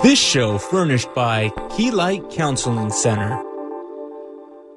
This show furnished by Keylight Counseling Center.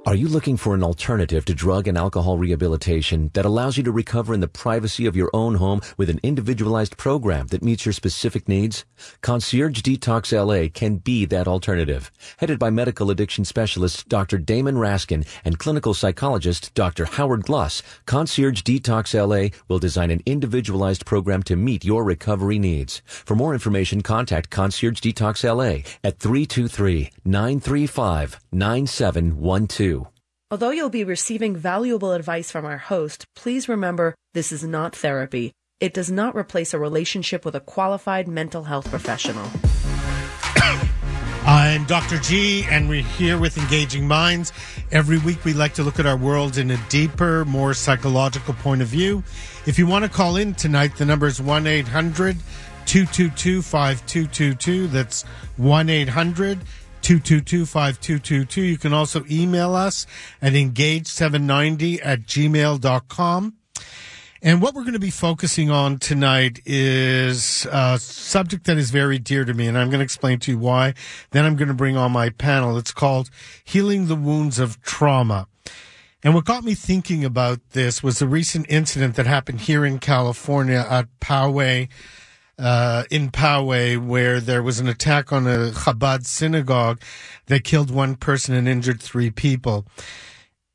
Are you looking for an alternative to drug and alcohol rehabilitation that allows you to recover in the privacy of your own home with an individualized program that meets your specific needs? Concierge Detox LA can be that alternative. Headed by medical addiction specialist Dr. Damon Raskin and clinical psychologist Dr. Howard Gluss, Concierge Detox LA will design an individualized program to meet your recovery needs. For more information, contact Concierge Detox LA at 323-935-9712. Although you'll be receiving valuable advice from our host, please remember this is not therapy. It does not replace a relationship with a qualified mental health professional. I'm Dr. G, and we're here with Engaging Minds. Every week, we like to look at our world in a deeper, more psychological point of view. If you want to call in tonight, the number is 1 800 222 5222. That's 1 800 222 5222. You can also email us at engage790 at gmail.com. And what we're going to be focusing on tonight is a subject that is very dear to me, and I'm going to explain to you why. Then I'm going to bring on my panel. It's called Healing the Wounds of Trauma. And what got me thinking about this was a recent incident that happened here in California at Poway, uh, in Poway, where there was an attack on a Chabad synagogue that killed one person and injured three people.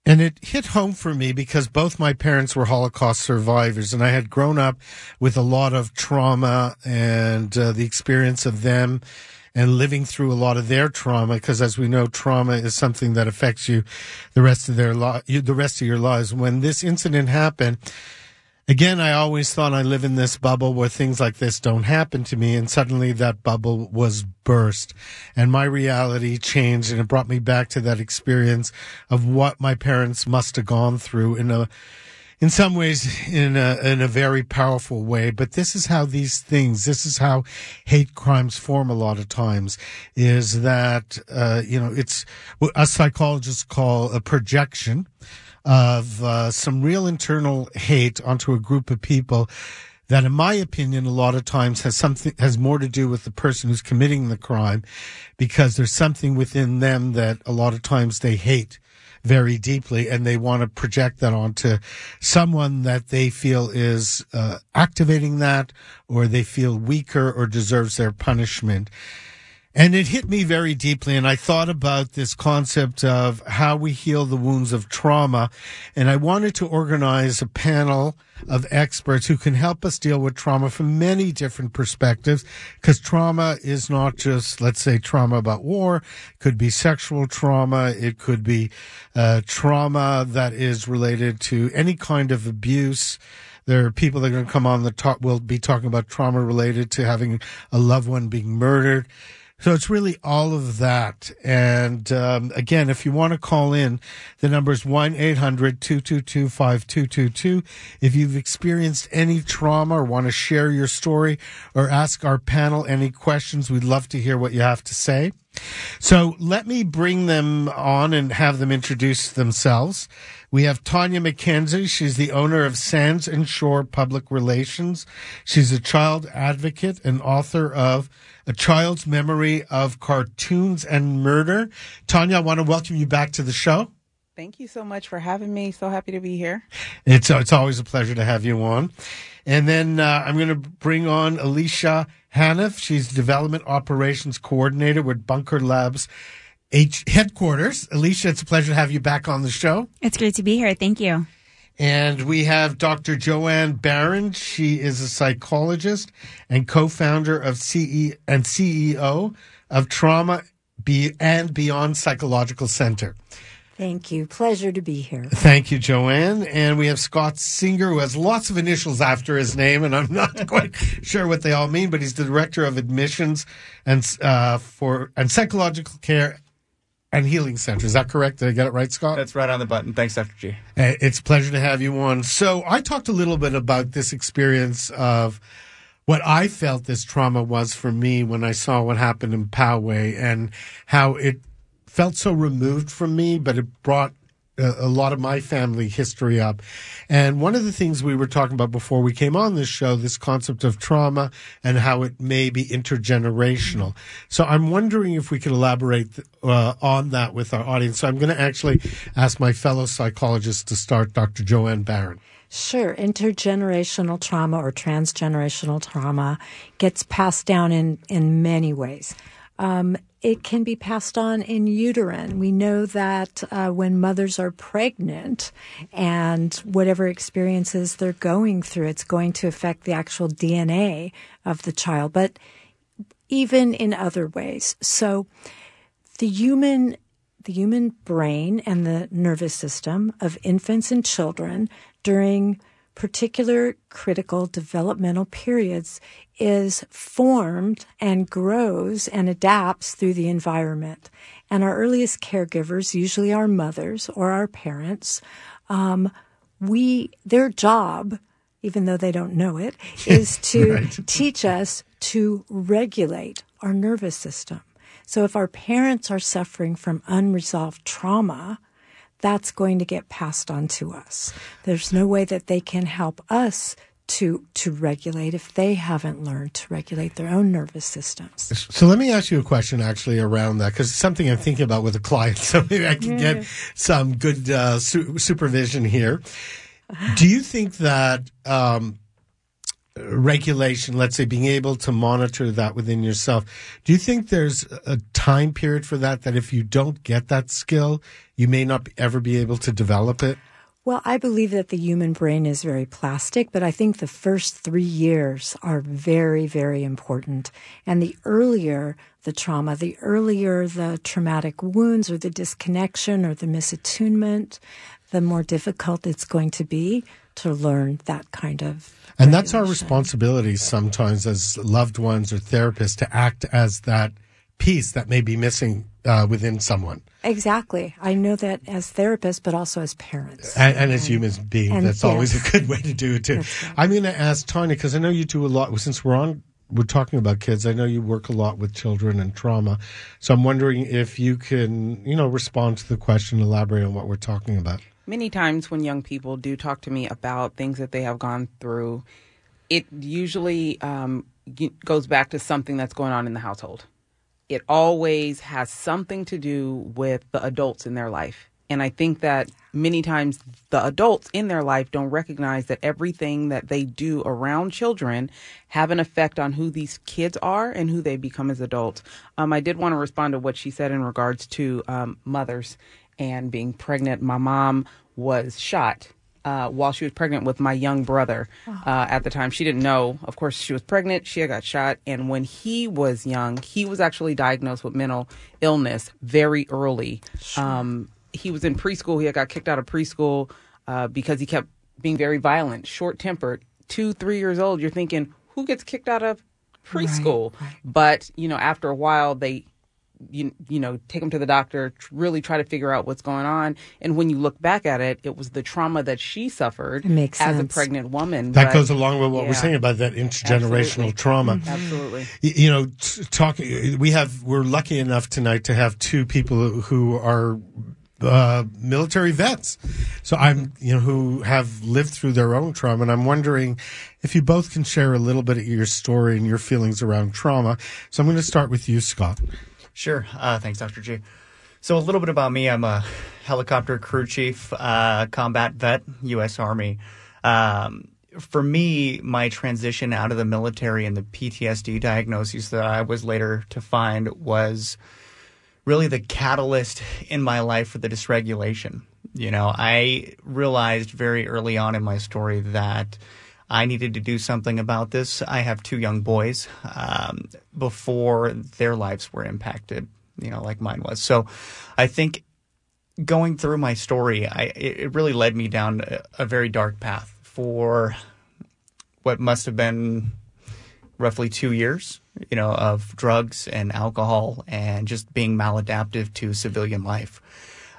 And it hit home for me because both my parents were Holocaust survivors, and I had grown up with a lot of trauma and uh, the experience of them and living through a lot of their trauma. Because as we know, trauma is something that affects you the rest of their li- the rest of your lives. When this incident happened, again, I always thought I live in this bubble where things like this don't happen to me. And suddenly that bubble was burst and my reality changed. And it brought me back to that experience of what my parents must have gone through in a, in some ways in a, in a very powerful way. But this is how these things, this is how hate crimes form a lot of times is that, uh, you know, it's what us psychologists call a projection of uh, some real internal hate onto a group of people that in my opinion a lot of times has something has more to do with the person who's committing the crime because there's something within them that a lot of times they hate very deeply and they want to project that onto someone that they feel is uh, activating that or they feel weaker or deserves their punishment and it hit me very deeply. And I thought about this concept of how we heal the wounds of trauma. And I wanted to organize a panel of experts who can help us deal with trauma from many different perspectives. Because trauma is not just, let's say, trauma about war. It could be sexual trauma. It could be uh, trauma that is related to any kind of abuse. There are people that are going to come on the talk. We'll be talking about trauma related to having a loved one being murdered. So it's really all of that. And um, again, if you want to call in, the number is 1 800 222 5222. If you've experienced any trauma or want to share your story or ask our panel any questions, we'd love to hear what you have to say. So let me bring them on and have them introduce themselves. We have Tanya McKenzie. She's the owner of Sands and Shore Public Relations. She's a child advocate and author of A Child's Memory of Cartoons and Murder. Tanya, I want to welcome you back to the show. Thank you so much for having me. So happy to be here. It's it's always a pleasure to have you on. And then uh, I'm going to bring on Alicia Haniff. She's Development Operations Coordinator with Bunker Labs H headquarters. Alicia, it's a pleasure to have you back on the show. It's great to be here. Thank you. And we have Dr. Joanne Barron. She is a psychologist and co-founder of CE and CEO of Trauma Be- and Beyond Psychological Center. Thank you. Pleasure to be here. Thank you, Joanne. And we have Scott Singer, who has lots of initials after his name, and I'm not quite sure what they all mean, but he's the director of admissions and uh, for and psychological care and healing center. Is that correct? Did I get it right, Scott? That's right on the button. Thanks, Dr. G. Uh, It's a pleasure to have you on. So I talked a little bit about this experience of what I felt this trauma was for me when I saw what happened in Poway and how it felt so removed from me, but it brought a, lot of my family history up. And one of the things we were talking about before we came on this show, this concept of trauma and how it may be intergenerational. So I'm wondering if we could elaborate uh, on that with our audience. So I'm going to actually ask my fellow psychologist to start, Dr. Joanne Barron. Sure. Intergenerational trauma or transgenerational trauma gets passed down in, in many ways. Um, it can be passed on in uterine. We know that uh, when mothers are pregnant and whatever experiences they're going through, it's going to affect the actual DNA of the child, but even in other ways. So the human the human brain and the nervous system of infants and children during particular critical developmental periods is formed and grows and adapts through the environment. And our earliest caregivers, usually our mothers or our parents, um, we their job, even though they don't know it, is to right. teach us to regulate our nervous system. So if our parents are suffering from unresolved trauma, that's going to get passed on to us. There's no way that they can help us to to regulate if they haven't learned to regulate their own nervous systems. So let me ask you a question actually around that because it's something I'm thinking about with a client. So maybe I can get some good uh, su- supervision here. Do you think that um, regulation, let's say being able to monitor that within yourself, do you think there's a time period for that, that if you don't get that skill, you may not ever be able to develop it? Well, I believe that the human brain is very plastic, but I think the first three years are very, very important. And the earlier the trauma, the earlier the traumatic wounds or the disconnection or the misattunement, the more difficult it's going to be to learn that kind of. And that's our responsibility sometimes as loved ones or therapists to act as that piece that may be missing uh, within someone. Exactly. I know that as therapists, but also as parents. And, and as human beings. And, that's yes. always a good way to do it too. Right. I'm going to ask Tanya, because I know you do a lot, since we're on, we're talking about kids. I know you work a lot with children and trauma. So I'm wondering if you can, you know, respond to the question, elaborate on what we're talking about many times when young people do talk to me about things that they have gone through, it usually um, goes back to something that's going on in the household. It always has something to do with the adults in their life. And I think that many times the adults in their life don't recognize that everything that they do around children have an effect on who these kids are and who they become as adults. Um, I did want to respond to what she said in regards to um, mothers and being pregnant. My mom was shot uh, while she was pregnant with my young brother oh. uh, at the time. She didn't know, of course, she was pregnant. She had got shot. And when he was young, he was actually diagnosed with mental illness very early. Sure. Um, he was in preschool. He had got kicked out of preschool uh, because he kept being very violent, short tempered. Two, three years old, you're thinking, who gets kicked out of preschool? Right, right. But, you know, after a while, they you, you know, take them to the doctor, really try to figure out what's going on. And when you look back at it, it was the trauma that she suffered as sense. a pregnant woman. That but, goes along with what yeah. we're saying about that intergenerational Absolutely. trauma. Mm-hmm. Absolutely. You know, talking, we have, we're lucky enough tonight to have two people who are uh, military vets. So I'm, you know, who have lived through their own trauma. And I'm wondering if you both can share a little bit of your story and your feelings around trauma. So I'm going to start with you, Scott. Sure. Uh, thanks, Dr. G. So, a little bit about me. I'm a helicopter crew chief, uh, combat vet, U.S. Army. Um, for me, my transition out of the military and the PTSD diagnosis that I was later to find was really the catalyst in my life for the dysregulation. You know, I realized very early on in my story that I needed to do something about this. I have two young boys um, before their lives were impacted, you know, like mine was. So I think going through my story, I, it really led me down a, a very dark path for what must have been roughly two years, you know, of drugs and alcohol and just being maladaptive to civilian life.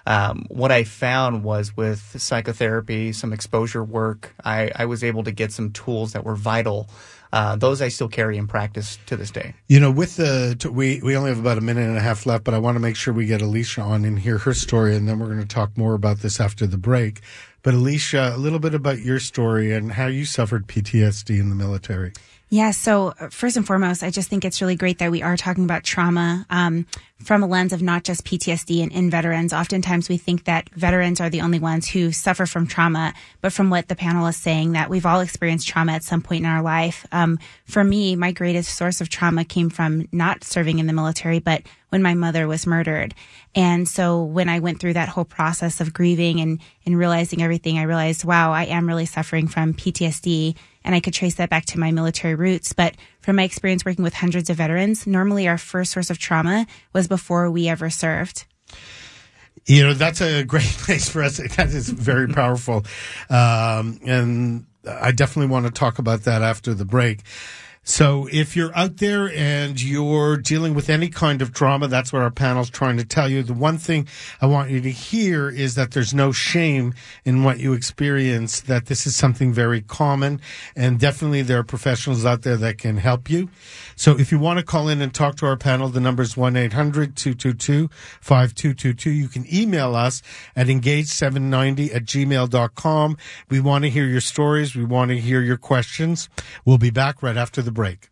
Um, what I found was with psychotherapy, some exposure work, I, I, was able to get some tools that were vital uh, those I still carry in practice to this day. You know, with the t- we we only have about a minute and a half left, but I want to make sure we get Alicia on and hear her story, and then we're going to talk more about this after the break. But Alicia, a little bit about your story and how you suffered PTSD in the military. Yeah. So uh, first and foremost, I just think it's really great that we are talking about trauma um, from a lens of not just PTSD and in veterans. Oftentimes, we think that veterans are the only ones who suffer from trauma, but from what the panel is saying, that we've all experienced trauma at some point in our life. Um, for me, my greatest source of trauma came from not serving in the military, but when my mother was murdered. And so when I went through that whole process of grieving and, and realizing everything, I realized, wow, I am really suffering from PTSD and I could trace that back to my military roots. But from my experience working with hundreds of veterans, normally our first source of trauma was before we ever served. You know, that's a great place for us. That is very powerful. Um, and I definitely want to talk about that after the break. So if you're out there and you're dealing with any kind of trauma, that's what our panel's trying to tell you. The one thing I want you to hear is that there's no shame in what you experience, that this is something very common and definitely there are professionals out there that can help you. So if you want to call in and talk to our panel, the number is 1-800-222-5222. You can email us at engage790 at gmail.com. We want to hear your stories. We want to hear your questions. We'll be back right after the break break.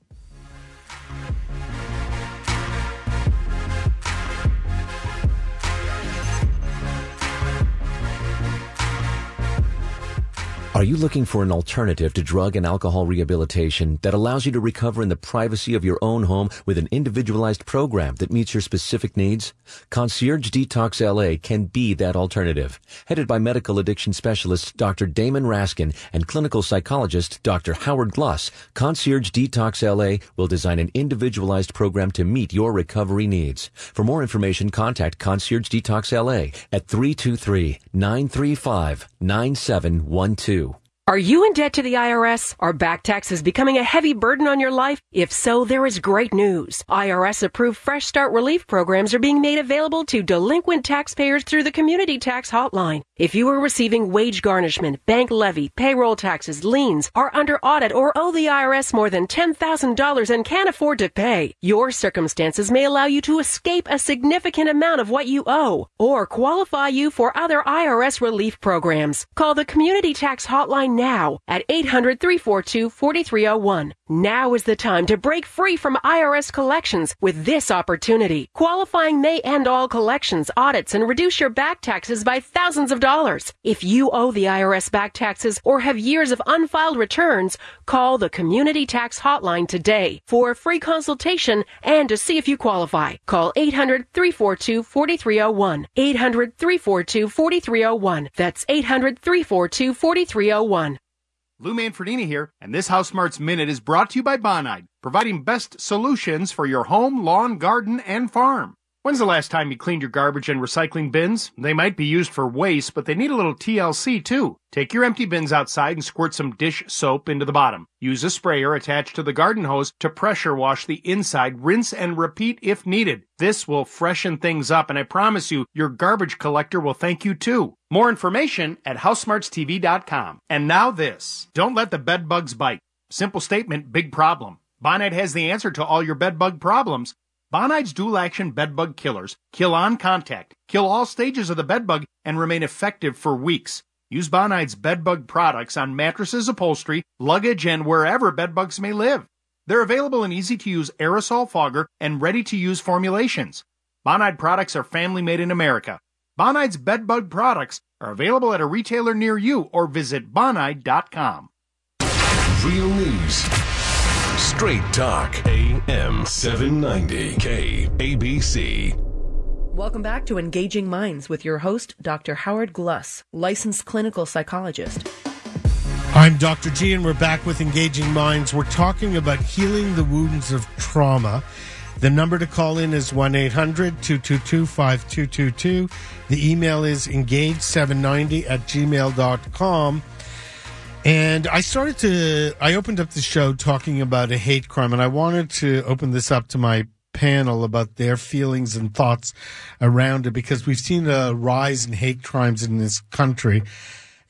Are you looking for an alternative to drug and alcohol rehabilitation that allows you to recover in the privacy of your own home with an individualized program that meets your specific needs? Concierge Detox LA can be that alternative. Headed by medical addiction specialist Dr. Damon Raskin and clinical psychologist Dr. Howard Gluss, Concierge Detox LA will design an individualized program to meet your recovery needs. For more information, contact Concierge Detox LA at 323 935 9712. Are you in debt to the IRS? Are back taxes becoming a heavy burden on your life? If so, there is great news. IRS approved Fresh Start relief programs are being made available to delinquent taxpayers through the Community Tax Hotline. If you are receiving wage garnishment, bank levy, payroll taxes, liens, are under audit, or owe the IRS more than $10,000 and can't afford to pay, your circumstances may allow you to escape a significant amount of what you owe or qualify you for other IRS relief programs. Call the Community Tax Hotline now at 800 342 4301. Now is the time to break free from IRS collections with this opportunity. Qualifying may end all collections, audits, and reduce your back taxes by thousands of dollars. If you owe the IRS back taxes or have years of unfiled returns, call the Community Tax Hotline today for a free consultation and to see if you qualify. Call 800 342 4301. 800 342 4301. That's 800 342 4301. Lou Manfredini here, and this House Smarts Minute is brought to you by Bonide, providing best solutions for your home, lawn, garden, and farm. When's the last time you cleaned your garbage and recycling bins? They might be used for waste, but they need a little TLC too. Take your empty bins outside and squirt some dish soap into the bottom. Use a sprayer attached to the garden hose to pressure wash the inside. Rinse and repeat if needed. This will freshen things up, and I promise you, your garbage collector will thank you too. More information at housesmartstv.com. And now this. Don't let the bed bugs bite. Simple statement, big problem. Bonide has the answer to all your bed bug problems. Bonide's dual action bedbug killers kill on contact, kill all stages of the bedbug, and remain effective for weeks. Use Bonide's bedbug products on mattresses, upholstery, luggage, and wherever bedbugs may live. They're available in easy to use aerosol fogger and ready to use formulations. Bonide products are family made in America. Bonide's bedbug products are available at a retailer near you or visit bonide.com. Real news. Straight talk. AM 790 KABC. Welcome back to Engaging Minds with your host, Dr. Howard Gluss, licensed clinical psychologist. I'm Dr. G, and we're back with Engaging Minds. We're talking about healing the wounds of trauma. The number to call in is 1 800 222 5222. The email is engage790 at gmail.com. And I started to, I opened up the show talking about a hate crime, and I wanted to open this up to my panel about their feelings and thoughts around it because we've seen a rise in hate crimes in this country.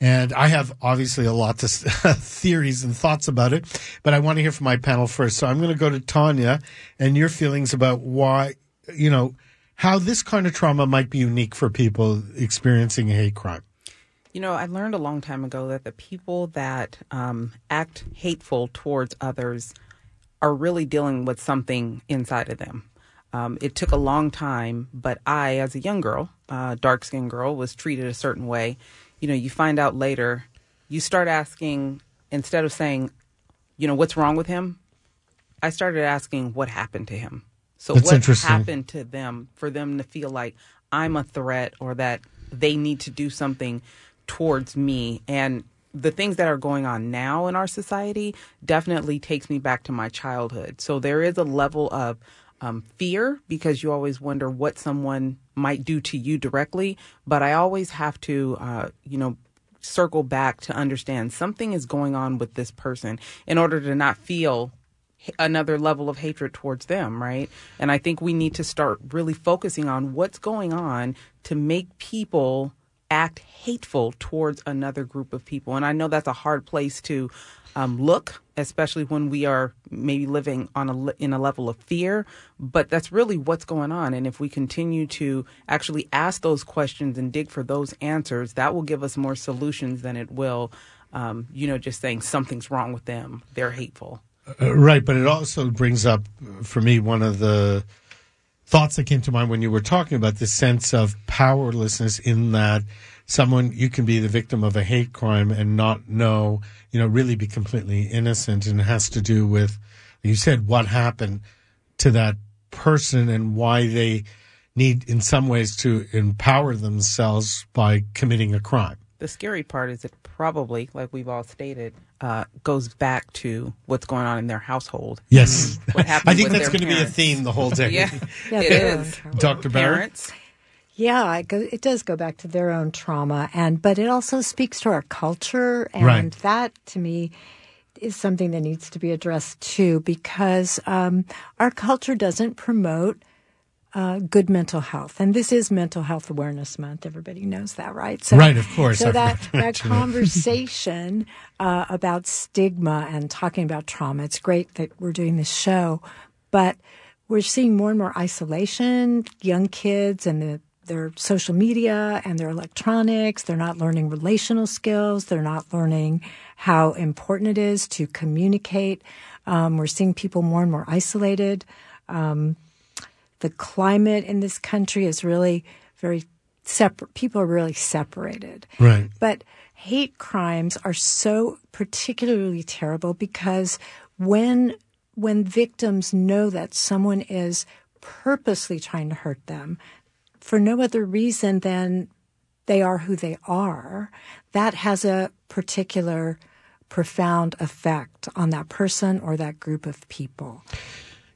And I have obviously a lot of theories and thoughts about it, but I want to hear from my panel first. So I'm going to go to Tanya and your feelings about why, you know, how this kind of trauma might be unique for people experiencing a hate crime. You know, I learned a long time ago that the people that um, act hateful towards others are really dealing with something inside of them. Um, it took a long time, but I, as a young girl, uh, dark skinned girl, was treated a certain way. You know, you find out later, you start asking, instead of saying, you know, what's wrong with him? I started asking what happened to him. So, That's what happened to them for them to feel like I'm a threat or that they need to do something towards me? And the things that are going on now in our society definitely takes me back to my childhood. So, there is a level of um, fear because you always wonder what someone might do to you directly. But I always have to, uh, you know, circle back to understand something is going on with this person in order to not feel another level of hatred towards them, right? And I think we need to start really focusing on what's going on to make people act hateful towards another group of people. And I know that's a hard place to um, look, especially when we are maybe living on a in a level of fear. But that's really what's going on. And if we continue to actually ask those questions and dig for those answers, that will give us more solutions than it will, um, you know, just saying something's wrong with them. They're hateful. Uh, right, but it also brings up uh, for me one of the thoughts that came to mind when you were talking about this sense of powerlessness in that someone you can be the victim of a hate crime and not know, you know, really be completely innocent and it has to do with you said what happened to that person and why they need in some ways to empower themselves by committing a crime. The scary part is it probably, like we've all stated, uh, goes back to what's going on in their household. Yes. What happened I think with that's going to be a theme the whole day. Yeah, Yeah, it their own is. trauma. Dr. Barrett? Yeah, it, go, it does go back to their own trauma, and but it also speaks to our culture, and Right. that to me is something that needs to be addressed too, because um, our culture doesn't promote uh, good mental health, and this is Mental Health Awareness Month. Everybody knows that, right? So, Right, of course. So I that that conversation uh, about stigma and talking about trauma, it's great that we're doing this show, but we're seeing more and more isolation. Young kids and the, their social media and their electronics. They're not learning relational skills. They're not learning how important it is to communicate. Um, we're seeing people more and more isolated. Um, the climate in this country is really very separate. People are really separated. Right. But hate crimes are so particularly terrible because when when victims know that someone is purposely trying to hurt them for no other reason than they are who they are, that has a particular profound effect on that person or that group of people.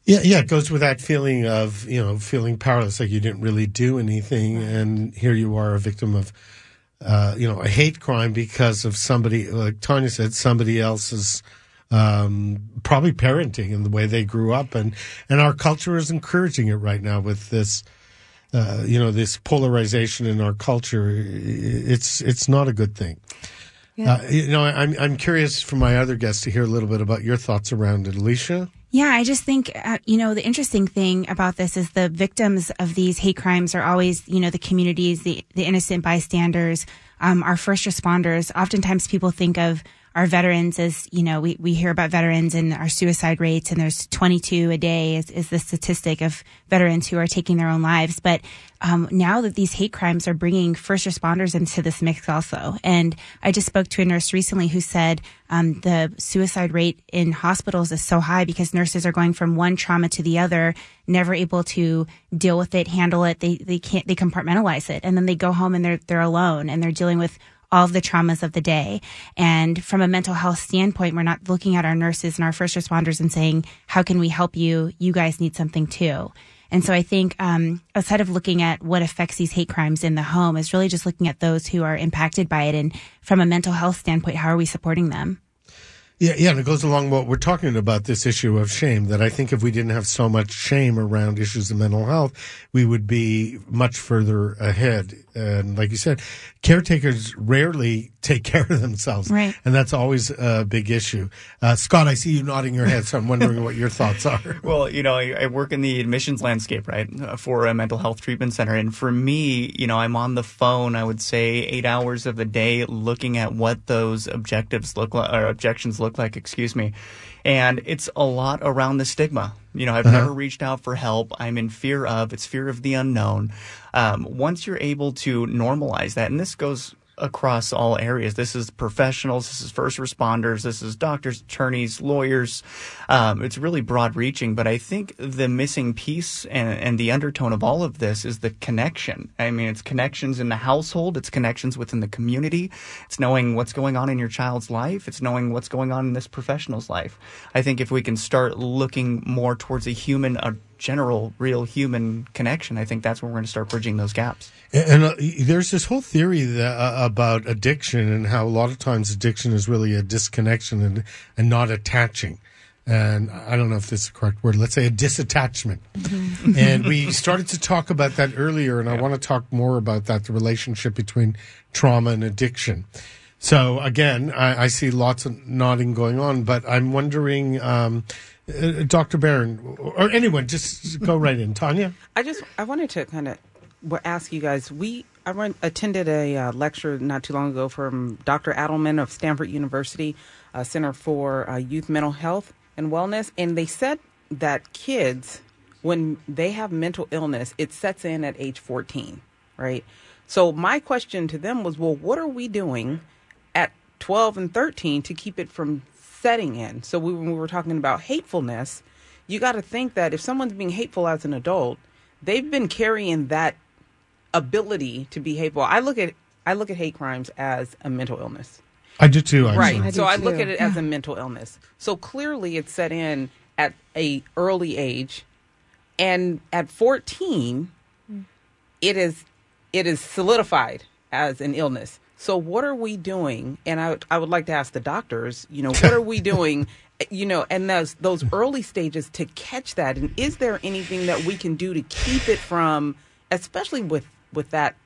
Yeah, yeah, it goes with that feeling of, you know, feeling powerless, like you didn't really do anything. And here you are a victim of, uh, you know, a hate crime because of somebody, like Tanya said, somebody else's, um, probably parenting and the way they grew up. And, and our culture is encouraging it right now with this, uh, you know, this polarization in our culture. It's, it's not a good thing. Uh, you know, I'm, I'm curious for my other guests to hear a little bit about your thoughts around it. Alicia? Yeah, I just think, uh, you know, the interesting thing about this is the victims of these hate crimes are always, you know, the communities, the, the innocent bystanders, um, our first responders. Oftentimes people think of our veterans as, you know, we, we hear about veterans and our suicide rates and there's 22 a day is, is the statistic of veterans who are taking their own lives. But, um, now that these hate crimes are bringing first responders into this mix also. And I just spoke to a nurse recently who said, um, the suicide rate in hospitals is so high because nurses are going from one trauma to the other, never able to deal with it, handle it. They, they can't, they compartmentalize it. And then they go home and they're, they're alone and they're dealing with all of the traumas of the day. And from a mental health standpoint, we're not looking at our nurses and our first responders and saying, how can we help you? You guys need something too. And so I think, um, outside of looking at what affects these hate crimes in the home is really just looking at those who are impacted by it. And from a mental health standpoint, how are we supporting them? Yeah, yeah, and it goes along what we're talking about this issue of shame. That I think if we didn't have so much shame around issues of mental health, we would be much further ahead. And like you said, caretakers rarely take care of themselves. Right. And that's always a big issue. Uh, Scott, I see you nodding your head, so I'm wondering what your thoughts are. Well, you know, I, I work in the admissions landscape, right, uh, for a mental health treatment center. And for me, you know, I'm on the phone, I would say, eight hours of the day looking at what those objectives look like, or objections look like, excuse me. And it's a lot around the stigma. You know, I've Uh-huh. never reached out for help. I'm in fear of, it's fear of the unknown. Um, once you're able to normalize that, and this goes across all areas. This is professionals, this is first responders, this is doctors, attorneys, lawyers. Um, it's really broad reaching, but I think the missing piece and, and the undertone of all of this is the connection. I mean, it's connections in the household, it's connections within the community, it's knowing what's going on in your child's life, it's knowing what's going on in this professional's life. I think if we can start looking more towards a human, a general, real human connection, I think that's when we're going to start bridging those gaps. And uh, there's this whole theory that, uh, about addiction and how a lot of times addiction is really a disconnection and, and not attaching. And I don't know if this is the correct word. Let's say a disattachment. and we started to talk about that earlier, and I want to talk more about that the relationship between trauma and addiction. So again, I, I see lots of nodding going on, but I'm wondering, um, uh, Dr. Barron, or anyone, just go right in. Tanya? I just I wanted to kind of ask you guys. We I went, attended a uh, lecture not too long ago from Dr. Adelman of Stanford University uh, Center for uh, Youth Mental Health and Wellness, and they said that kids, when they have mental illness, it sets in at age 14, right? So my question to them was, well, what are we doing at 12 and 13 to keep it from setting in? So we, when we were talking about hatefulness, you got to think that if someone's being hateful as an adult, they've been carrying that ability to be hateful. I look at I look at hate crimes as a mental illness. I do too, actually. Right. I so do I look too. at it as a mental illness. So clearly it's set in at a early age and at 14 mm. it is it is solidified as an illness. So what are we doing? And I I would like to ask the doctors, you know, what are we doing you know, and those those early stages to catch that and is there anything that we can do to keep it from especially with with that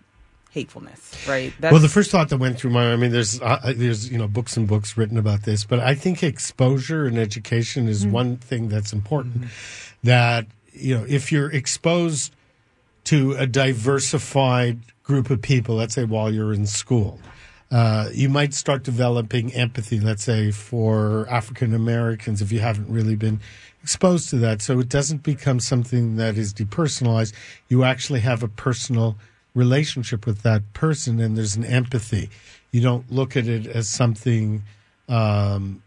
hatefulness, right? That's, well, the first thought that went through my, I mean, there's uh, uh, there's you know books and books written about this, but I think exposure and education is mm-hmm. one thing that's important. Mm-hmm. That you know, if you're exposed to a diversified group of people, let's say while you're in school, uh, you might start developing empathy, let's say for African Americans, if you haven't really been exposed to that. So it doesn't become something that is depersonalized. You actually have a personal relationship with that person and there's an empathy. You don't look at it as something, um,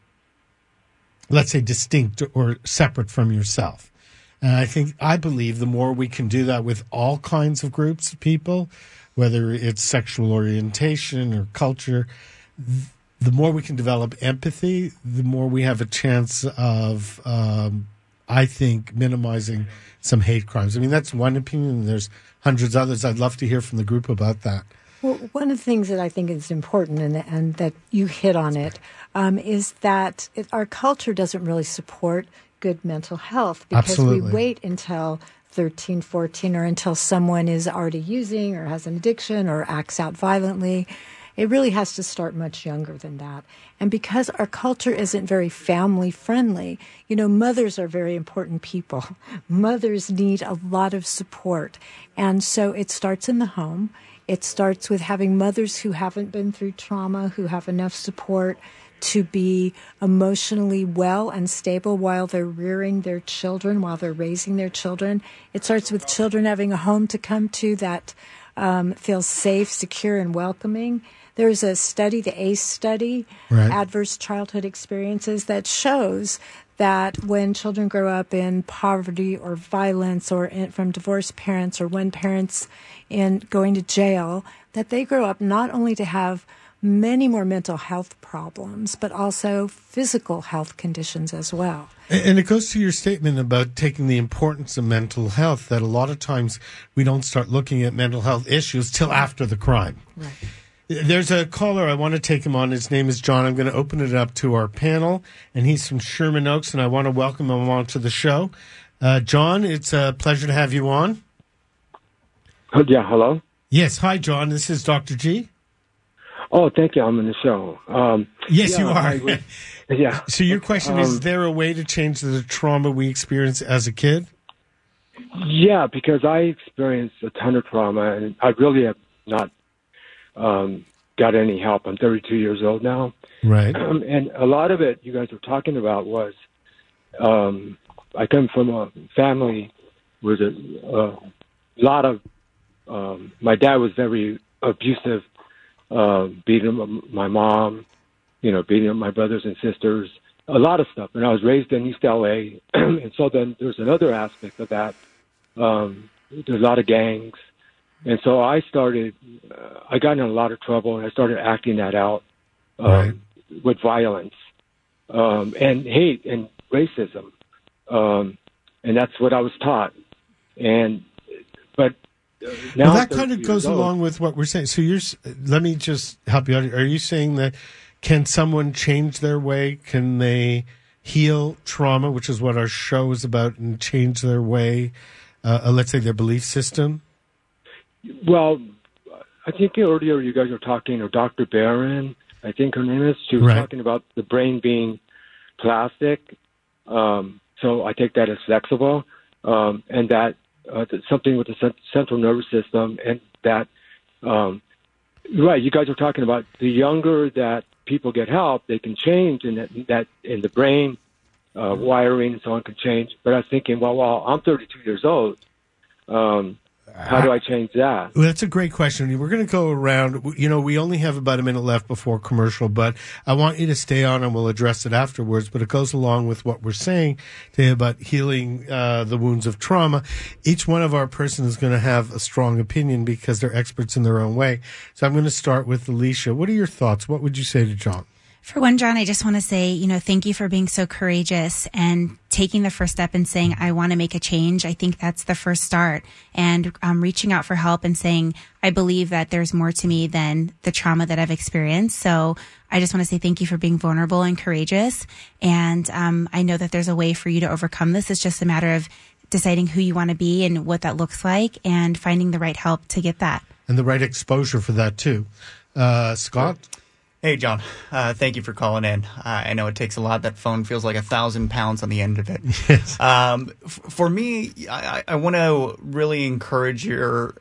let's say, distinct or separate from yourself. And I think, I believe the more we can do that with all kinds of groups of people, whether it's sexual orientation or culture, the more we can develop empathy, the more we have a chance of, um, I think, minimizing some hate crimes. I mean, that's one opinion. There's hundreds others. I'd love to hear from the group about that. Well, one of the things that I think is important, and, and that you hit on it, um, is that it, our culture doesn't really support good mental health because Absolutely. we wait until 13, 14, or until someone is already using or has an addiction or acts out violently. It really has to start much younger than that. And because our culture isn't very family friendly, you know, mothers are very important people. Mothers need a lot of support. And so it starts in the home. It starts with having mothers who haven't been through trauma, who have enough support to be emotionally well and stable while they're rearing their children, while they're raising their children. It starts with children having a home to come to that um, feels safe, secure, and welcoming. There's a study, the ACE study, Right. Adverse Childhood Experiences, that shows that when children grow up in poverty or violence or in, from divorced parents or when parents in going to jail, that they grow up not only to have many more mental health problems, but also physical health conditions as well. And and it goes to your statement about taking the importance of mental health that a lot of times we don't start looking at mental health issues till after the crime. Right. There's a caller. I want to take him on. His name is John. I'm going to open it up to our panel, and he's from Sherman Oaks, and I want to welcome him onto the show. Uh, John, it's a pleasure to have you on. Yeah, hello. Yes, hi, John. This is Dr. G. Oh, thank you. I'm in the show. Um, Yes, yeah, you are. Would- yeah. So your question is: Um, Is there a way to change the trauma we experience as a kid? Yeah, because I experienced a ton of trauma, and I really have not um, got any help. I'm 32 years old now, Right. Um, and a lot of it you guys were talking about was um, I come from a family with a, a lot of. Um, my dad was very abusive, uh, beating up my mom, you know, beating up my brothers and sisters, a lot of stuff. And I was raised in East LA, and so then there's another aspect of that. Um, there's a lot of gangs, and so I started. Uh, I got in a lot of trouble, and I started acting that out um, with violence um, and hate and racism, um, and that's what I was taught. And but well, that kind of goes old. along with what we're saying. So you're. Let me just help you out. Are you saying that can someone change their way? Can they heal trauma, which is what our show is about, and change their way? Uh, uh, let's say their belief system. Well, I think earlier you guys were talking, or Dr. Barron, I think her name is. She was Right. talking about the brain being plastic. Um, so I take that as flexible, um, and that uh, something with the central nervous system, and that um, right. You guys were talking about the younger that people get help, they can change, and that that in the brain uh, wiring and so on can change. But I was thinking, well, well, I'm 32 years old. Um, how do I change that? Well, that's a great question. We're going to go around. You know, we only have about a minute left before commercial, but I want you to stay on and we'll address it afterwards. But it goes along with what we're saying today about healing uh, the wounds of trauma. Each one of our person is going to have a strong opinion because they're experts in their own way. So I'm going to start with Alicia. What are your thoughts? What would you say to John? For one, John, I just want to say, you know, thank you for being so courageous and taking the first step and saying, I want to make a change. I think that's the first start. And um, reaching out for help and saying, I believe that there's more to me than the trauma that I've experienced. So I just want to say thank you for being vulnerable and courageous. And um, I know that there's a way for you to overcome this. It's just a matter of deciding who you want to be and what that looks like and finding the right help to get that. And the right exposure for that, too. Uh, Scott? Hey, John. Uh, thank you for calling in. Uh, I know it takes a lot. That phone feels like a thousand pounds on the end of it. Yes. Um, f- for me, I, I want to really encourage your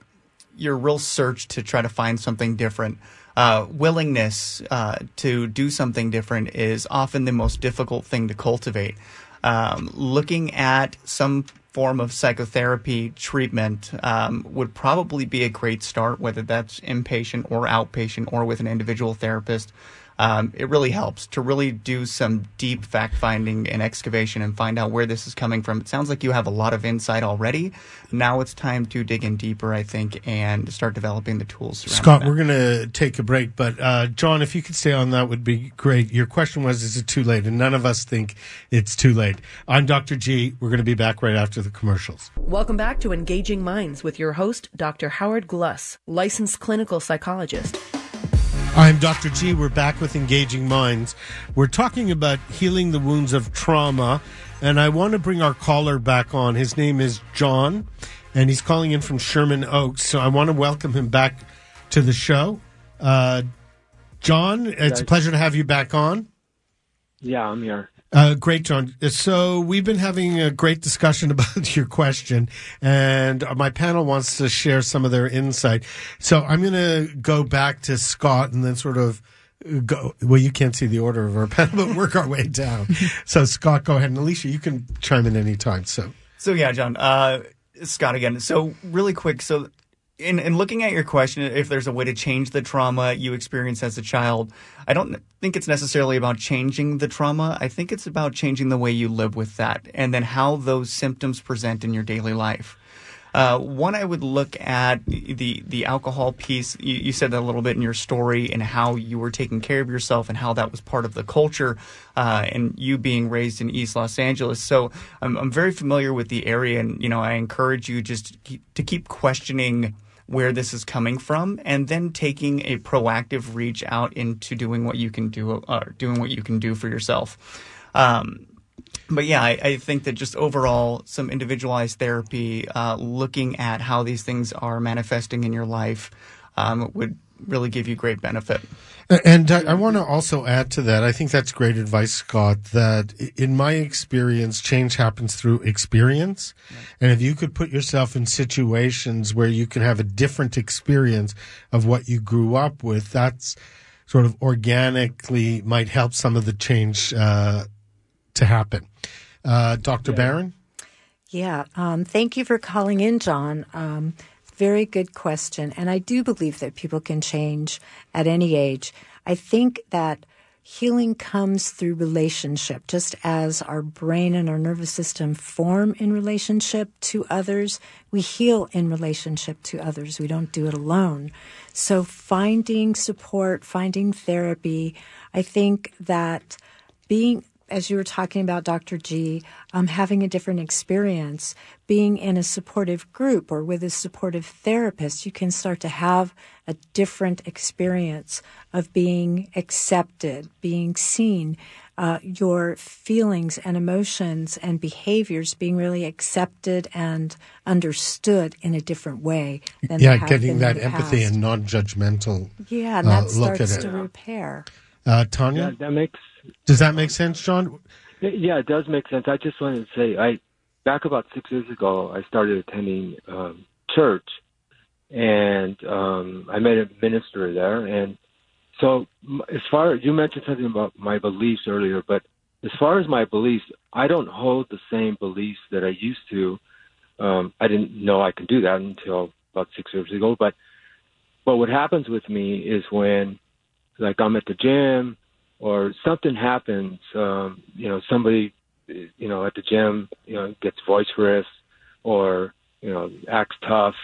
your real search to try to find something different. Uh, willingness uh, to do something different is often the most difficult thing to cultivate. Um, looking at some form of psychotherapy treatment um, would probably be a great start, whether that's inpatient or outpatient or with an individual therapist. Um, it really helps to really do some deep fact finding and excavation and find out where this is coming from. It sounds like you have a lot of insight already. Now it's time to dig in deeper, I think, and start developing the tools. Scott, that. we're going to take a break, but uh, John, if you could stay on, that would be great. Your question was, is it too late? And none of us think it's too late. I'm Dr. G. We're going to be back right after the commercials. Welcome back to Engaging Minds with your host, Dr. Howard Gluss, licensed clinical psychologist. I'm Dr. G. We're back with Engaging Minds. We're talking about healing the wounds of trauma, and I want to bring our caller back on. His name is John, and he's calling in from Sherman Oaks. So I want to welcome him back to the show. Uh, John, it's a pleasure to have you back on. Yeah, I'm here. Uh, great, John. So we've been having a great discussion about your question, and my panel wants to share some of their insight. So I'm going to go back to Scott and then sort of go. Well, you can't see the order of our panel, but work our way down. so Scott, go ahead, and Alicia, you can chime in anytime. So So yeah, John, uh, Scott again. So really quick, so in, in looking at your question, if there's a way to change the trauma you experienced as a child, I don't think it's necessarily about changing the trauma. I think it's about changing the way you live with that, and then how those symptoms present in your daily life. Uh, one, I would look at the the alcohol piece. You, you said that a little bit in your story, and how you were taking care of yourself, and how that was part of the culture, uh, and you being raised in East Los Angeles. So I'm, I'm very familiar with the area, and you know I encourage you just to keep, to keep questioning where this is coming from, and then taking a proactive reach out into doing what you can do, uh, doing what you can do for yourself. Um, but yeah, I, I think that just overall, some individualized therapy, uh, looking at how these things are manifesting in your life, um, would really give you great benefit. And I, I want to also add to that. I think that's great advice, Scott. That in my experience, change happens through experience. And if you could put yourself in situations where you can have a different experience of what you grew up with, that's sort of organically might help some of the change uh, to happen. Uh, Dr. Barron? Yeah, um, thank you for calling in, John. Um, very good question. And I do believe that people can change at any age. I think that healing comes through relationship, just as our brain and our nervous system form in relationship to others. We heal in relationship to others. We don't do it alone. So finding support, finding therapy, I think that being as you were talking about Dr. G, um, having a different experience, being in a supportive group or with a supportive therapist, you can start to have a different experience of being accepted, being seen, uh, your feelings and emotions and behaviors being really accepted and understood in a different way. Than yeah, getting that empathy past. and non-judgmental. Yeah, and that uh, starts to repair. Uh, Tonya, yeah, that makes does that make sense, John? Yeah, it does make sense. I just wanted to say, I back about six years ago, I started attending um, church, and um, I met a minister there. And so, as far as you mentioned something about my beliefs earlier, but as far as my beliefs, I don't hold the same beliefs that I used to. Um, I didn't know I could do that until about six years ago. But but what happens with me is when, like, I'm at the gym or something happens, um, you know, somebody, you know, at the gym, you know, gets boisterous or, you know, acts tough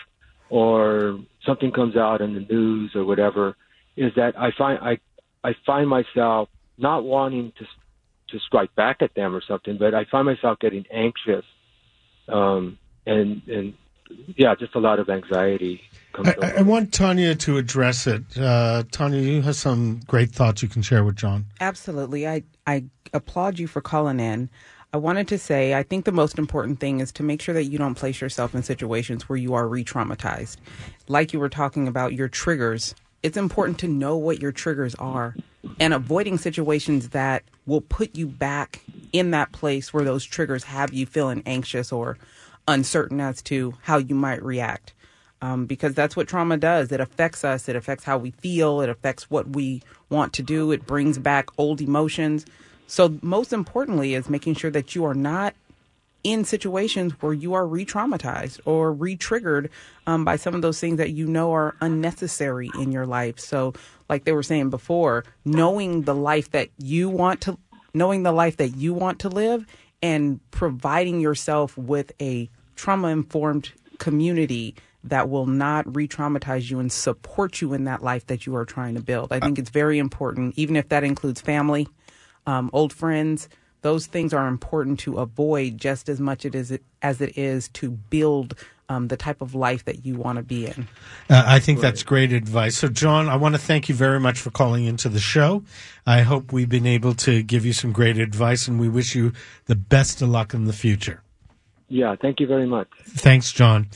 or something comes out in the news or whatever, is that I find, I, I find myself not wanting to, to strike back at them or something, but I find myself getting anxious, um, and, and yeah, just a lot of anxiety. I, I, want Tonya to address it. Uh, Tonya, you have some great thoughts you can share with John. Absolutely. I, I applaud you for calling in. I wanted to say I think the most important thing is to make sure that you don't place yourself in situations where you are re traumatized. Like you were talking about your triggers, it's important to know what your triggers are and avoiding situations that will put you back in that place where those triggers have you feeling anxious or uncertain as to how you might react. Um, because that's what trauma does. It affects us. It affects how we feel. It affects what we want to do. It brings back old emotions. So, most importantly, is making sure that you are not in situations where you are re traumatized or re triggered um, by some of those things that you know are unnecessary in your life. So, like they were saying before, knowing the life that you want to, knowing the life that you want to live and providing yourself with a trauma informed community that will not re traumatize you and support you in that life that you are trying to build. I think it's very important, even if that includes family, um, old friends. Those things are important to avoid just as much it is, as it is to build um, the type of life that you want to be in. Uh, I think that's great advice. So, John, I want to thank you very much for calling into the show. I hope we've been able to give you some great advice, and we wish you the best of luck in the future. Yeah, thank you very much. Thanks, John.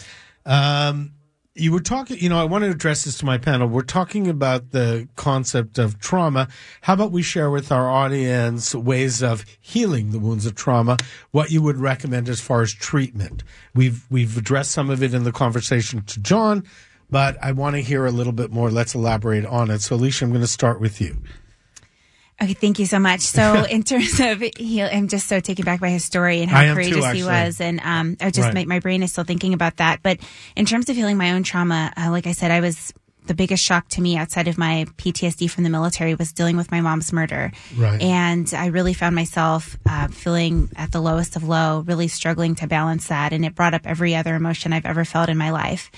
Um, you were talking, you know, I want to address this to my panel. We're talking about the concept of trauma. How about we share with our audience ways of healing the wounds of trauma, what you would recommend as far as treatment? We've, we've addressed some of it in the conversation to John, but I want to hear a little bit more. Let's elaborate on it. So, Alicia, I'm going to start with you. Okay, thank you so much. So, in terms of he, I'm just so taken back by his story and how courageous too, he was, and um, I just right. my, my brain is still thinking about that. But in terms of healing my own trauma, uh, like I said, I was the biggest shock to me outside of my PTSD from the military was dealing with my mom's murder. Right. And I really found myself uh, feeling at the lowest of low, really struggling to balance that. And it brought up every other emotion I've ever felt in my life.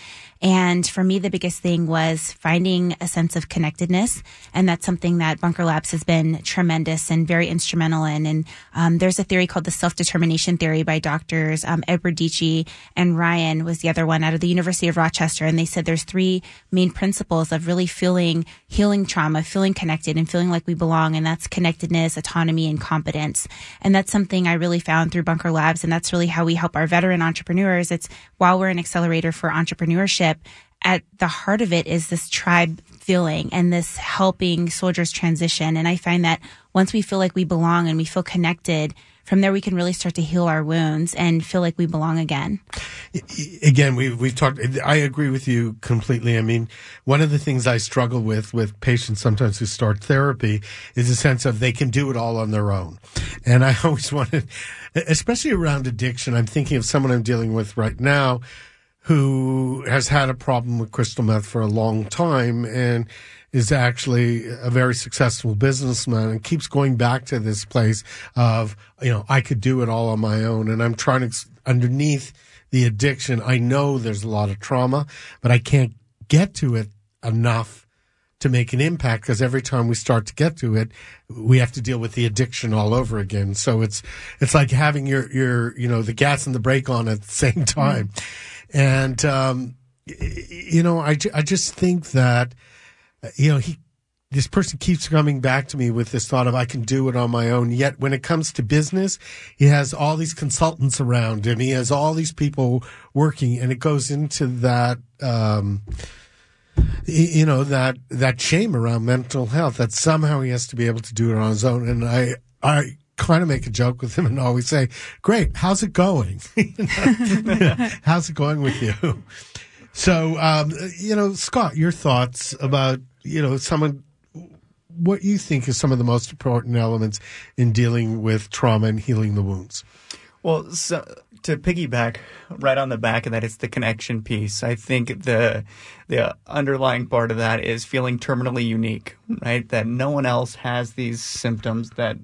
And for me, the biggest thing was finding a sense of connectedness. And that's something that Bunker Labs has been tremendous and very instrumental in. And um, there's a theory called the self-determination theory by doctors um, Edward Deci and Ryan was the other one out of the University of Rochester. And they said there's three main principles of really feeling healing trauma, feeling connected and feeling like we belong. And that's connectedness, autonomy, and competence. And that's something I really found through Bunker Labs. And that's really how we help our veteran entrepreneurs. It's while we're an accelerator for entrepreneurship, at the heart of it is this tribe feeling and this helping soldiers transition. And I find that once we feel like we belong and we feel connected, from there we can really start to heal our wounds and feel like we belong again. Again, we've we've talked. I agree with you completely. I mean, one of the things I struggle with with patients sometimes who start therapy is a sense of they can do it all on their own, and I always wanted, especially around addiction. I'm thinking of someone I'm dealing with right now who has had a problem with crystal meth for a long time and is actually a very successful businessman and keeps going back to this place of, you know, I could do it all on my own. And I'm trying to, underneath the addiction, I know there's a lot of trauma, but I can't get to it enough to make an impact because every time we start to get to it, we have to deal with the addiction all over again. So it's, it's like having your, your, you know, the gas and the brake on at the same mm-hmm. time. And, um, you know, I, I just think that, you know, he, this person keeps coming back to me with this thought of I can do it on my own. Yet when it comes to business, he has all these consultants around him. He has all these people working and it goes into that, um, you know, that, that shame around mental health that somehow he has to be able to do it on his own. And I, I, kind of make a joke with him and always say, "Great, how's it going? how's it going with you?" So, um, you know, Scott, your thoughts about you know someone what you think is some of the most important elements in dealing with trauma and healing the wounds. Well, so to piggyback right on the back of that, it's the connection piece. I think the the underlying part of that is feeling terminally unique, right? That no one else has these symptoms. That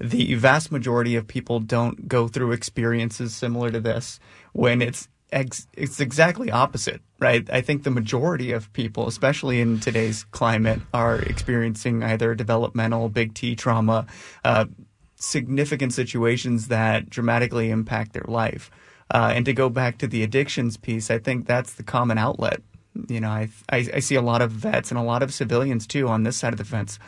the vast majority of people don't go through experiences similar to this. When it's ex- it's exactly opposite, right? I think the majority of people, especially in today's climate, are experiencing either developmental big T trauma. Uh, significant situations that dramatically impact their life. Uh, and to go back to the addictions piece, I think that's the common outlet. You know, I, I, I see a lot of vets and a lot of civilians too on this side of the fence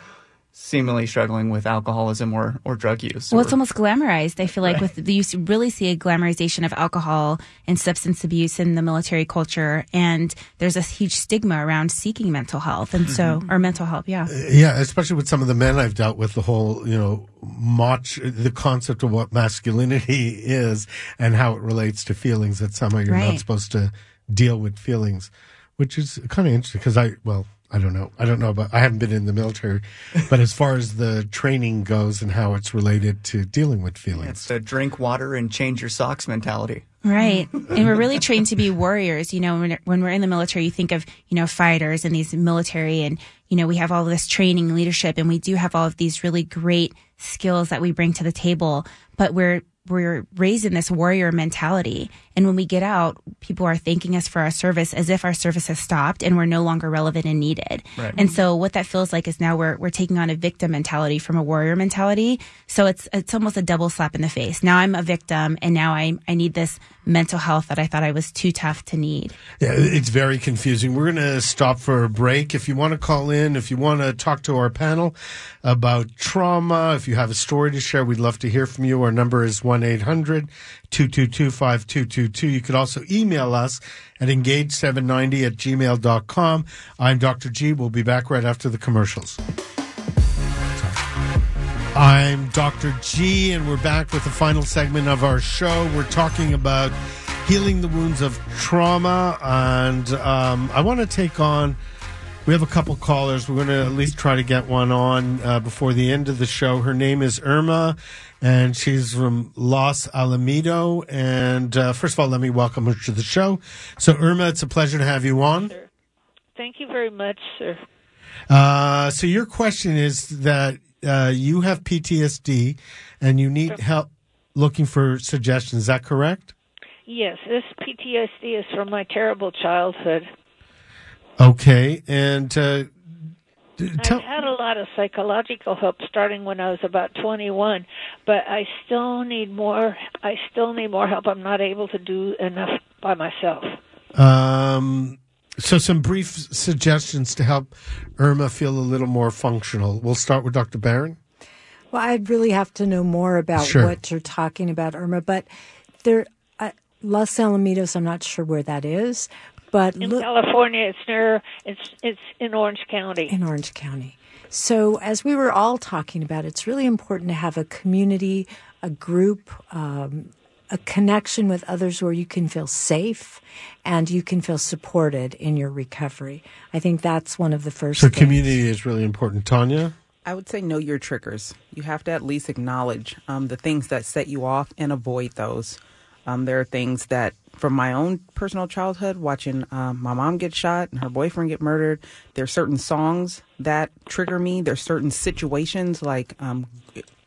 seemingly struggling with alcoholism or, or drug use. Well, or, it's almost glamorized. I feel like Right. with you really see a glamorization of alcohol and substance abuse in the military culture, and there's a huge stigma around seeking mental health, and so mm-hmm. or mental health, yeah. Uh, yeah, especially with some of the men I've dealt with, the whole, you know, mach, the concept of what masculinity is and how it relates to feelings, that somehow you're Right. not supposed to deal with feelings, which is kind of interesting because I, well, I don't know. I don't know, but I haven't been in the military. but as far as the training goes and how it's related to dealing with feelings. It's a drink water and change your socks mentality. Right. And we're really trained to be warriors. You know, when, when we're in the military, you think of, you know, fighters and these military and, you know, we have all this training and leadership and we do have all of these really great skills that we bring to the table, but we're, we're raised in this warrior mentality. And when we get out, people are thanking us for our service as if our service has stopped and we're no longer relevant and needed. Right. And so what that feels like is now we're, we're taking on a victim mentality from a warrior mentality. So it's, it's almost a double slap in the face. Now I'm a victim and now I, I need this mental health that I thought I was too tough to need. Yeah, it's very confusing. We're going to stop for a break. If you want to call in, if you want to talk to our panel about trauma, if you have a story to share, we'd love to hear from you. Our number is 1-800-222-5222. You could also email us at engage790 at gmail.com. I'm Dr. G. We'll be back right after the commercials. I'm Dr. G, and we're back with the final segment of our show. We're talking about healing the wounds of trauma, and um, I want to take on. We have a couple callers. We're going to at least try to get one on uh, before the end of the show. Her name is Irma, and she's from Los Alamitos. And uh, first of all, let me welcome her to the show. So, Irma, it's a pleasure to have you on. Thank you very much, sir. Uh, so your question is that uh, you have PTSD and you need help looking for suggestions. Is that correct? Yes, this PTSD is from my terrible childhood. Okay, and uh, tell, I've had a lot of psychological help starting when I was about 21, but I still need more. I still need more help. I'm not able to do enough by myself. um, so some brief suggestions to help Irma feel a little more functional. We'll start with Dr. Barron. Well, I'd really have to know more about Sure. what you're talking about, Irma. But there, uh, Los Alamitos, I'm not sure where that is, But in look, California, it's near it's it's in Orange County. in Orange County. So, as we were all talking about, it's really important to have a community, a group, um, a connection with others where you can feel safe and you can feel supported in your recovery. I think that's one of the first. So things. community is really important. Tonya? I would say know your triggers. You have to at least acknowledge um, the things that set you off and avoid those. Um, there are things that, from my own personal childhood, watching um, my mom get shot and her boyfriend get murdered, there are certain songs that trigger me. There's certain situations like um,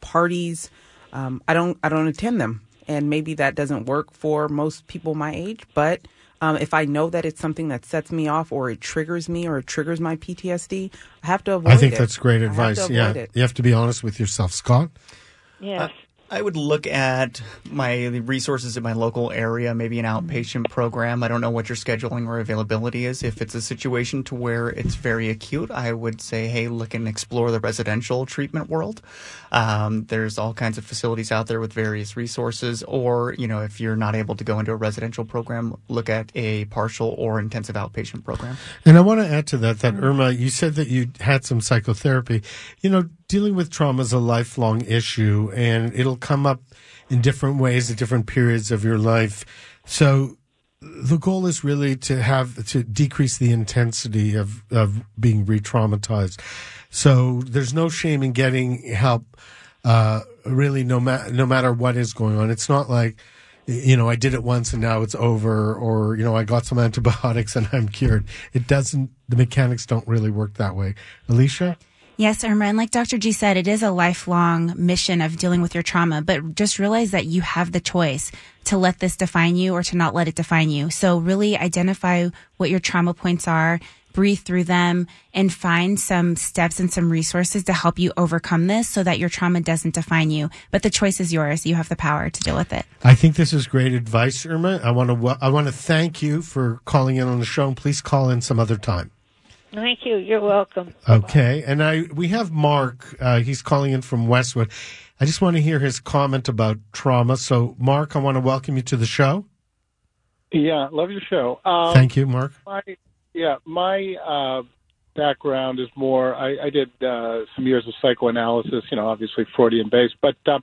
parties. Um, I don't I don't attend them, and maybe that doesn't work for most people my age. But um, if I know that it's something that sets me off, or it triggers me, or it triggers my PTSD, I have to avoid I think it. that's great I have advice. to Yeah. it. You have to be honest with yourself. Scott? Yes. I would look at my resources in my local area, maybe an outpatient program. I don't know what your scheduling or availability is. If it's a situation to where it's very acute, I would say, hey, look and explore the residential treatment world. Um, there's all kinds of facilities out there with various resources. Or, you know, if you're not able to go into a residential program, look at a partial or intensive outpatient program. And I want to add to that that Irma, you said that you had some psychotherapy. You know, dealing with trauma is a lifelong issue, and it'll come up in different ways at different periods of your life. So the goal is really to have to decrease the intensity of of being re-traumatized. So there's no shame in getting help. Uh, really, no matter no matter what is going on, it's not like you know I did it once and now it's over, or you know I got some antibiotics and I'm cured. It doesn't. The mechanics don't really work that way. Alicia. Yes, Irma. And like Dr. G said, it is a lifelong mission of dealing with your trauma, but just realize that you have the choice to let this define you or to not let it define you. So really identify what your trauma points are, breathe through them, and find some steps and some resources to help you overcome this so that your trauma doesn't define you. But the choice is yours. You have the power to deal with it. I think this is great advice, Irma. I want to I want to thank you for calling in on the show, and please call in some other time. Thank you. You're welcome. Okay, and I we have Mark. Uh, he's calling in from Westwood. I just want to hear his comment about trauma. So, Mark, I want to welcome you to the show. Yeah, love your show. Um, Thank you, Mark. My, yeah, my uh, background is more. I, I did uh, some years of psychoanalysis. You know, obviously Freudian based, but uh,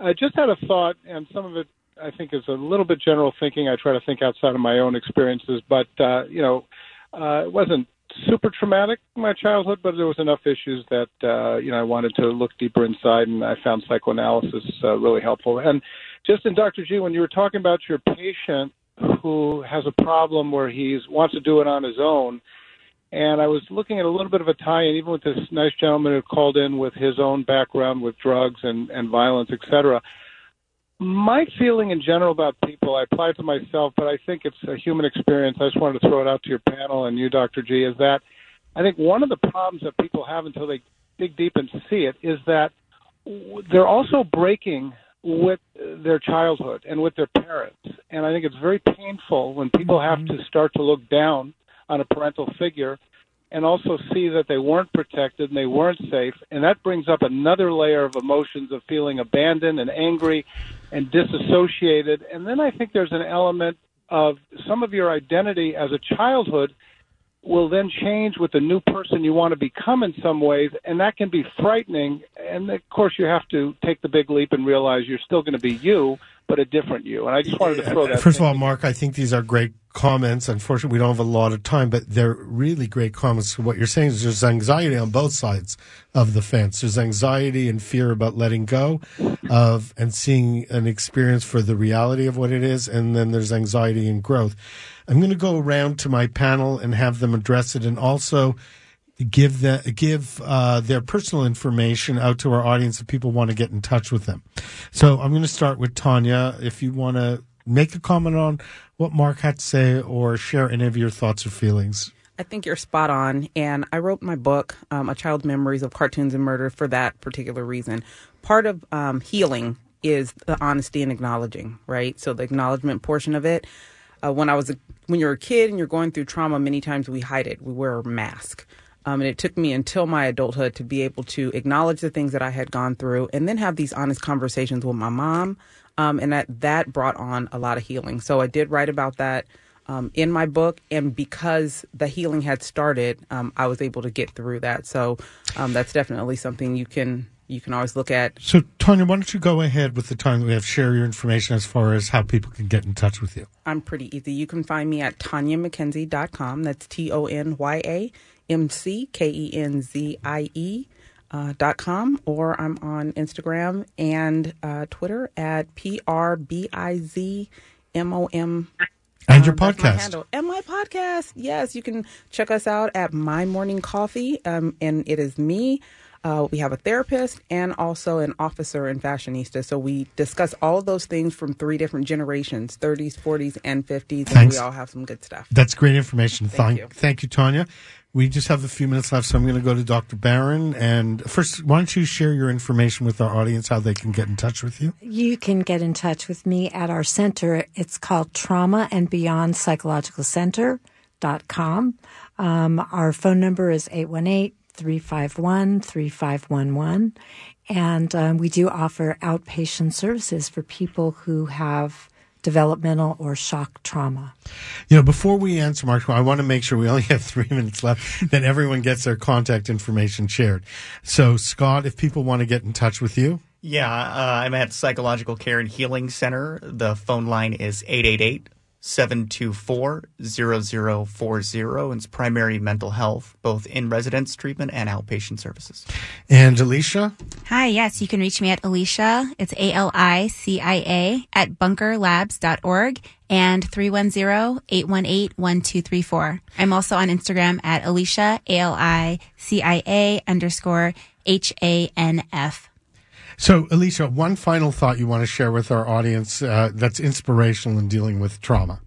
I just had a thought, and some of it I think is a little bit general thinking. I try to think outside of my own experiences, but uh, you know, uh, it wasn't super traumatic my childhood, but there was enough issues that uh, you know I wanted to look deeper inside, and I found psychoanalysis uh, really helpful. And just in Dr. G, when you were talking about your patient who has a problem where he wants to do it on his own, and I was looking at a little bit of a tie-in, even with this nice gentleman who called in with his own background with drugs and and violence, etc. My feeling in general about people, I apply it to myself, but I think it's a human experience. I just wanted to throw it out to your panel and you, Dr. G, is that I think one of the problems that people have until they dig deep and see it is that they're also breaking with their childhood and with their parents. And I think it's very painful when people have mm-hmm. to start to look down on a parental figure and also see that they weren't protected and they weren't safe. And that brings up another layer of emotions of feeling abandoned and angry and disassociated. And then I think there's an element of some of your identity as a childhood will then change with the new person you want to become in some ways, and that can be frightening. And of course, you have to take the big leap and realize you're still going to be you, but a different you. And I just wanted to throw that. First of all, Mark, I think these are great comments. Unfortunately, we don't have a lot of time, but they're really great comments. What you're saying is there's anxiety on both sides of the fence. There's anxiety and fear about letting go of and seeing an experience for the reality of what it is, and then there's anxiety and growth. I'm going to go around to my panel and have them address it, and also give the give uh, their personal information out to our audience if people want to get in touch with them. So I'm going to start with Tonya. If you want to make a comment on what Mark had to say or share any of your thoughts or feelings. I think you're spot on. And I wrote my book, um, A Child's Memories of Cartoons and Murder, for that particular reason. Part of um, healing is the honesty and acknowledging, right? So the acknowledgement portion of it. Uh, when I was a, when you're a kid and you're going through trauma, many times we hide it. We wear a mask. Um, and it took me until my adulthood to be able to acknowledge the things that I had gone through and then have these honest conversations with my mom. Um, and that, that brought on a lot of healing. So I did write about that. um, in my book, and because the healing had started, um, I was able to get through that. So um, that's definitely something you can you can always look at. So, Tonya, why don't you go ahead with the time that we have, share your information as far as how people can get in touch with you? I'm pretty easy. You can find me at tonyamckenzie.com. That's T O N Y A M C K E N Z I E. Uh, dot com or I'm on Instagram and uh, Twitter at P R B I Z M O M and your um, that's my podcast. And my podcast. Yes, you can check us out at My Morning Coffee. Um, and it is me. Uh, we have a therapist and also an officer and fashionista. So we discuss all those things from three different generations 30s, 40s, and 50s. And we all have some good stuff. That's great information. Thank Thank, thank you, Tonya. We just have a few minutes left, so I'm going to go to Dr. Barron. And first, why don't you share your information with our audience, how they can get in touch with you? You can get in touch with me at our center. It's called Trauma and Beyond Psychological Center.com. Um, our phone number is 818 351 3511. And um, we do offer outpatient services for people who have developmental or shock trauma. You know, before we answer Mark, I want to make sure we only have three minutes left, that everyone gets their contact information shared. So, Scott, if people want to get in touch with you, Yeah, uh, I'm at Psychological Care and Healing Center. The phone line is 888 724 0040. and It's primary mental health, both in residence treatment and outpatient services. and Alicia, Hi, yes, you can reach me at Alicia. It's A L I C I A at bunkerlabs.org and 310-818-1234. I'm also on Instagram at Alicia, A L I C I A underscore H A N F. So, Alicia, one final thought you want to share with our audience uh, that's inspirational in dealing with trauma.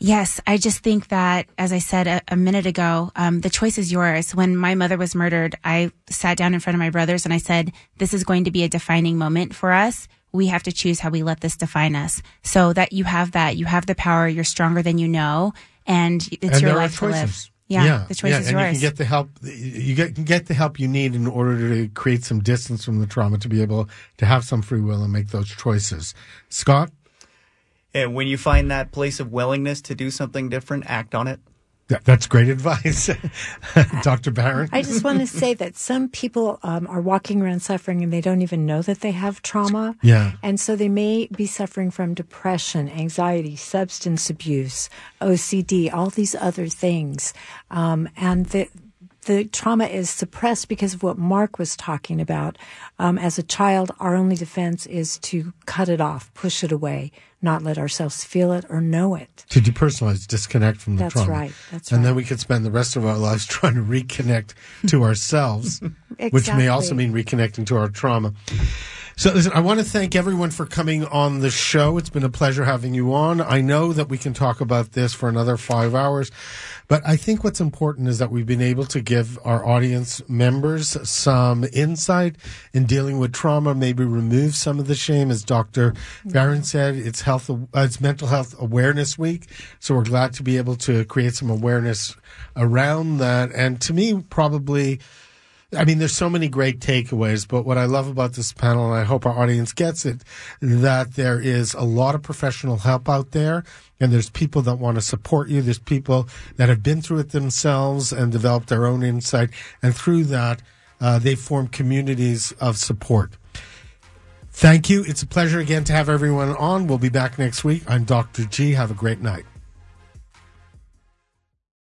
Yes, I just think that, as I said a, a minute ago, um, the choice is yours. When my mother was murdered, I sat down in front of my brothers and I said, this is going to be a defining moment for us. We have to choose how we let this define us. So that you have that, you have the power, you're stronger than you know, and it's and your life to live. Choices. Yeah, the choice yeah, is and yours. you can get the help. You get, can get the help you need in order to create some distance from the trauma to be able to have some free will and make those choices. Scott, And when you find that place of willingness to do something different, act on it. That, that's great advice, Doctor Barron. I just want to say that some people um, are walking around suffering and they don't even know that they have trauma. Yeah. And so they may be suffering from depression, anxiety, substance abuse, OCD, all these other things. Um, and the, the trauma is suppressed because of what Mark was talking about. Um, as a child, our only defense is to cut it off, push it away, not let ourselves feel it or know it. to depersonalize, disconnect from the That's trauma. right, that's right. and then we could spend the rest of our lives trying to reconnect to ourselves, which may also mean reconnecting to our trauma. So, listen, I want to thank everyone for coming on the show. It's been a pleasure having you on. I know that we can talk about this for another five hours, but I think what's important is that we've been able to give our audience members some insight in dealing with trauma, maybe remove some of the shame. As Dr. Barron said, it's health, uh, it's mental health awareness week. So we're glad to be able to create some awareness around that. And to me, probably, I mean, there's so many great takeaways, but what I love about this panel, and I hope our audience gets it, that there is a lot of professional help out there, and there's people that want to support you. There's people that have been through it themselves and developed their own insight, and through that, uh, they form communities of support. Thank you. It's a pleasure again to have everyone on. We'll be back next week. I'm Dr. G. Have a great night.